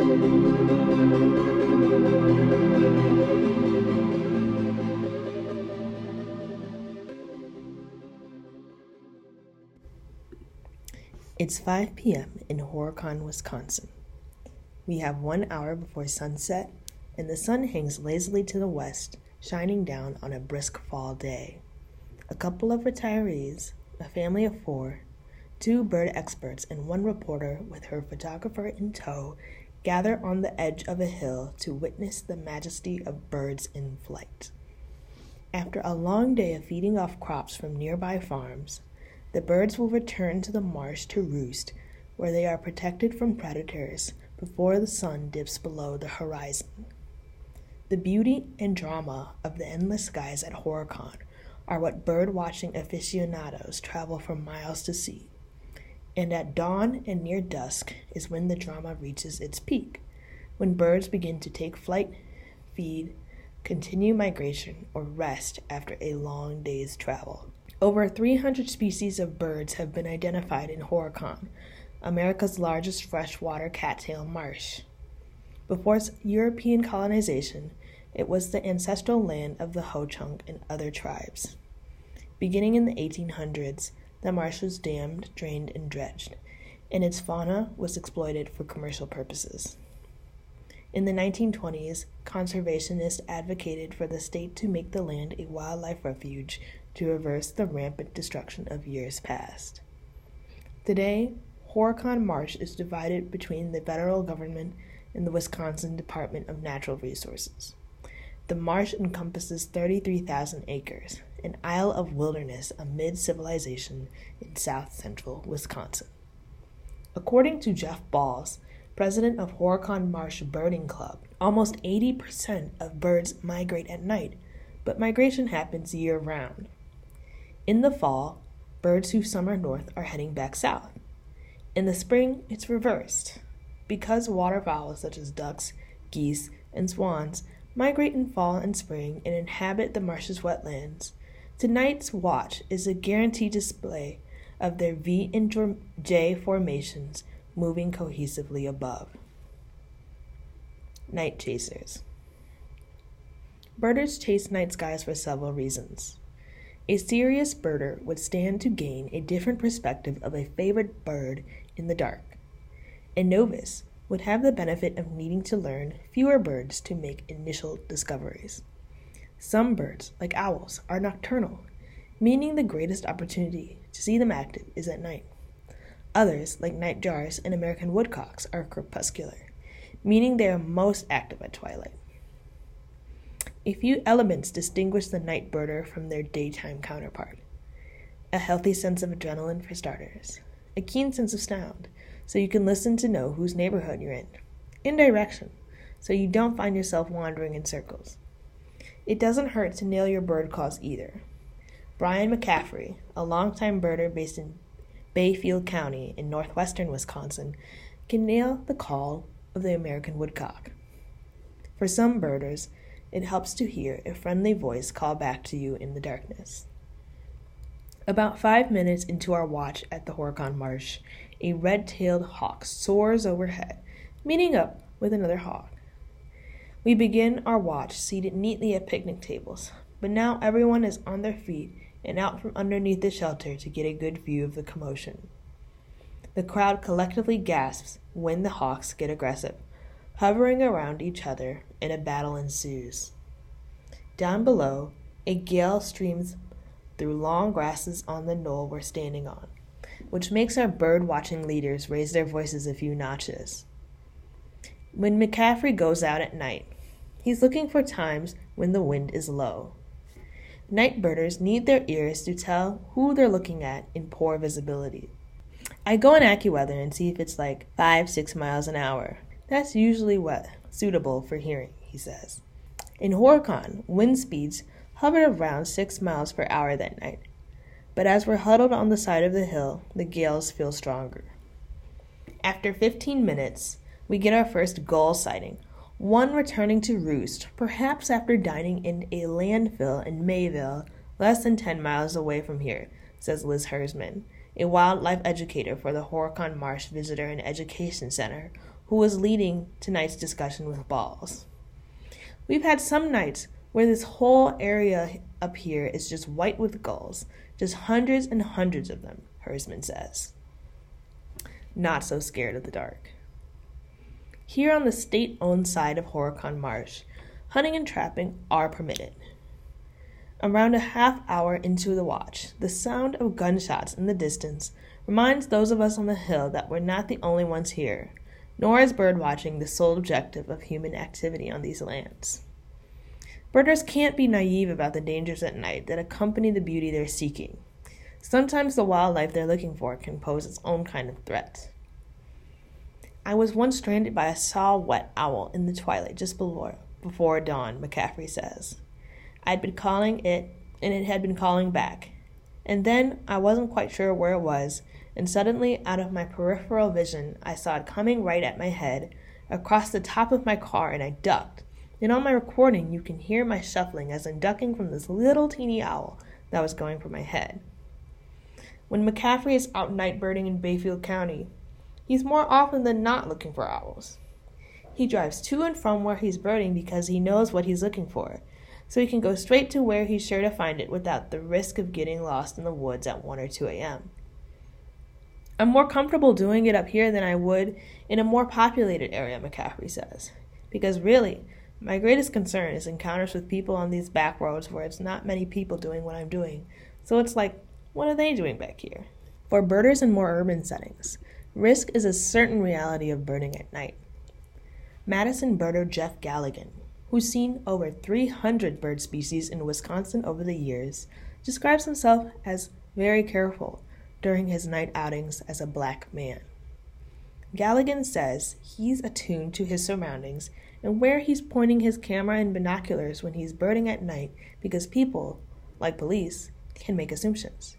It's 5 p.m. in Horicon, Wisconsin. We have one hour before sunset, and the sun hangs lazily to the west, shining down on a brisk fall day. A couple of retirees, a family of four, two bird experts, and one reporter with her photographer in tow gather on the edge of a hill to witness the majesty of birds in flight. After a long day of feeding off crops from nearby farms, the birds will return to the marsh to roost, where they are protected from predators before the sun dips below the horizon. The beauty and drama of the endless skies at Horicon are what bird watching aficionados travel for miles to see. And at dawn and near dusk is when the drama reaches its peak, when birds begin to take flight, feed, continue migration, or rest after a long day's travel. Over 300 species of birds have been identified in Horicon, America's largest freshwater cattail marsh. Before European colonization, it was the ancestral land of the Ho-Chunk and other tribes. Beginning in the 1800s, the marsh was dammed, drained, and dredged, and its fauna was exploited for commercial purposes. In the 1920s, conservationists advocated for the state to make the land a wildlife refuge to reverse the rampant destruction of years past. Today, Horicon Marsh is divided between the federal government and the Wisconsin Department of Natural Resources. The marsh encompasses 33,000 acres, an isle of wilderness amid civilization in south central Wisconsin. According to Jeff Balls, president of Horicon Marsh Birding Club, almost 80% of birds migrate at night, but migration happens year round. In the fall, birds who summer north are heading back south. In the spring, it's reversed. Because waterfowl such as ducks, geese, and swans migrate in fall and spring and inhabit the marsh's wetlands, tonight's watch is a guaranteed display of their V and J formations moving cohesively above. Night chasers. Birders chase night skies for several reasons. A serious birder would stand to gain a different perspective of a favorite bird in the dark. A novice would have the benefit of needing to learn fewer birds to make initial discoveries. Some birds, like owls, are nocturnal, meaning the greatest opportunity to see them active is at night. Others, like nightjars and American woodcocks, are crepuscular, meaning they are most active at twilight. A few elements distinguish the night birder from their daytime counterpart. A healthy sense of adrenaline for starters, a keen sense of sound, so you can listen to know whose neighborhood you're in, in direction, so you don't find yourself wandering in circles. It doesn't hurt to nail your bird calls either. Brian McCaffrey, a longtime birder based in Bayfield County in northwestern Wisconsin, can nail the call of the American woodcock. For some birders, it helps to hear a friendly voice call back to you in the darkness. About five minutes into our watch at the Horicon Marsh, a red tailed hawk soars overhead, meeting up with another hawk. We begin our watch seated neatly at picnic tables, but now everyone is on their feet and out from underneath the shelter to get a good view of the commotion. The crowd collectively gasps when the hawks get aggressive, hovering around each other, and a battle ensues. Down below, a gale streams through long grasses on the knoll we're standing on, which makes our bird watching leaders raise their voices a few notches. When McCaffrey goes out at night, he's looking for times when the wind is low. Night birders need their ears to tell who they're looking at in poor visibility. I go on AccuWeather and see if it's like 5 6 miles an hour, that's usually what suitable for hearing, he says. In Horicon, wind speeds hovered around six miles per hour that night. But as we're huddled on the side of the hill, the gales feel stronger. After 15 minutes, we get our first gull sighting, one returning to roost, perhaps after dining in a landfill in Mayville, less than 10 miles away from here, says Liz Herzmann, a wildlife educator for the Horicon Marsh Visitor and Education Center, who was leading tonight's discussion with balls. We've had some nights where this whole area up here is just white with gulls, just hundreds and hundreds of them, Herzmann says. Not so scared of the dark. Here on the state owned side of Horicon Marsh, hunting and trapping are permitted. Around a half hour into the watch, the sound of gunshots in the distance reminds those of us on the hill that we're not the only ones here, nor is bird watching the sole objective of human activity on these lands. Birders can't be naive about the dangers at night that accompany the beauty they're seeking. Sometimes the wildlife they're looking for can pose its own kind of threat. I was once stranded by a saw-whet owl in the twilight just before, before dawn, McCaffrey says. I'd been calling it, and it had been calling back. And then I wasn't quite sure where it was, and suddenly, out of my peripheral vision, I saw it coming right at my head, across the top of my car, and I ducked and on my recording, you can hear my shuffling as I'm ducking from this little teeny owl that was going for my head. When McCaffrey is out night birding in Bayfield County, he's more often than not looking for owls. He drives to and from where he's birding because he knows what he's looking for, so he can go straight to where he's sure to find it without the risk of getting lost in the woods at 1 or 2 a.m. I'm more comfortable doing it up here than I would in a more populated area, McCaffrey says, because really, my greatest concern is encounters with people on these back roads where it's not many people doing what I'm doing. So it's like, what are they doing back here? For birders in more urban settings, risk is a certain reality of birding at night. Madison birder Jeff Galligan, who's seen over 300 bird species in Wisconsin over the years, describes himself as very careful during his night outings as a black man. Galligan says he's attuned to his surroundings and where he's pointing his camera and binoculars when he's birding at night because people, like police, can make assumptions.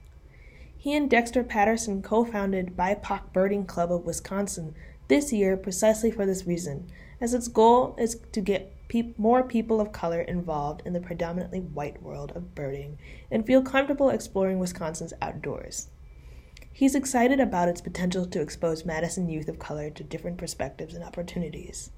He and Dexter Patterson co founded BIPOC Birding Club of Wisconsin this year precisely for this reason, as its goal is to get pe- more people of color involved in the predominantly white world of birding and feel comfortable exploring Wisconsin's outdoors. He's excited about its potential to expose Madison youth of color to different perspectives and opportunities.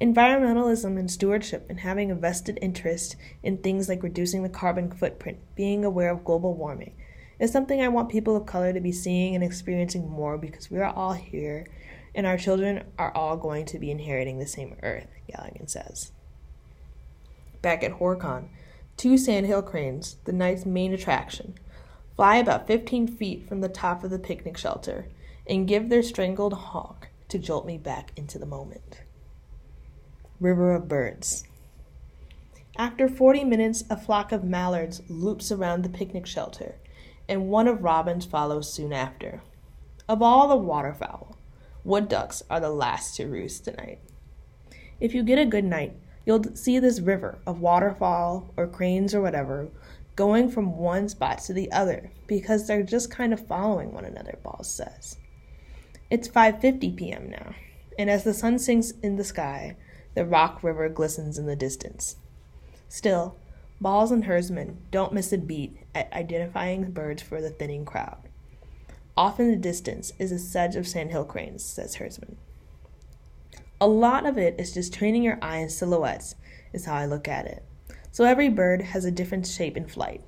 Environmentalism and stewardship and having a vested interest in things like reducing the carbon footprint, being aware of global warming, is something I want people of color to be seeing and experiencing more because we are all here and our children are all going to be inheriting the same earth, Galligan says. Back at Horicon, two sandhill cranes, the night's main attraction, fly about 15 feet from the top of the picnic shelter and give their strangled honk to jolt me back into the moment. River of Birds. After 40 minutes, a flock of mallards loops around the picnic shelter, and one of robins follows soon after. Of all the waterfowl, wood ducks are the last to roost tonight. If you get a good night, you'll see this river of waterfowl or cranes or whatever going from one spot to the other because they're just kind of following one another, Balls says. It's 5:50 p.m. now, and as the sun sinks in the sky, the Rock River glistens in the distance. Still, Balls and Herzmann don't miss a beat at identifying birds for the thinning crowd. Off in the distance is a sedge of sandhill cranes, says Herzmann. A lot of it is just training your eye in silhouettes, is how I look at it. So every bird has a different shape in flight.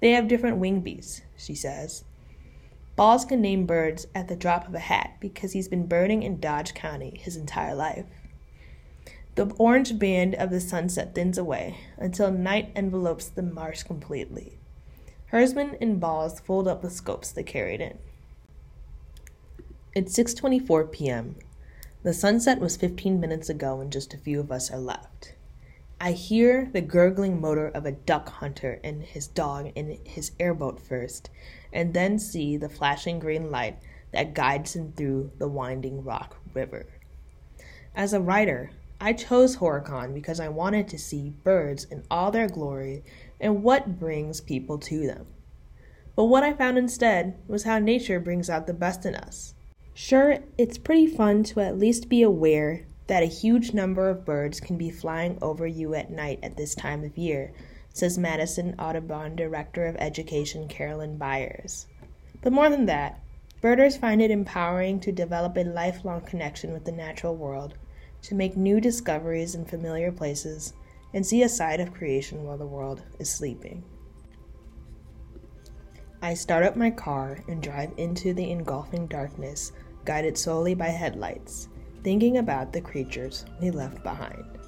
They have different wing beats, she says. Balls can name birds at the drop of a hat because he's been birding in Dodge County his entire life. The orange band of the sunset thins away until night envelopes the marsh completely. Herzmann and Balls fold up the scopes they carried in. It's 6:24 p.m. The sunset was 15 minutes ago and just a few of us are left. I hear the gurgling motor of a duck hunter and his dog in his airboat first, and then see the flashing green light that guides him through the winding rock river. As a writer, I chose Horicon because I wanted to see birds in all their glory and what brings people to them. But what I found instead was how nature brings out the best in us. Sure, it's pretty fun to at least be aware that a huge number of birds can be flying over you at night at this time of year, says Madison Audubon Director of Education Carolyn Byers. But more than that, Birders find it empowering to develop a lifelong connection with the natural world, to make new discoveries in familiar places, and see a side of creation while the world is sleeping. I start up my car and drive into the engulfing darkness, guided solely by headlights, thinking about the creatures we left behind.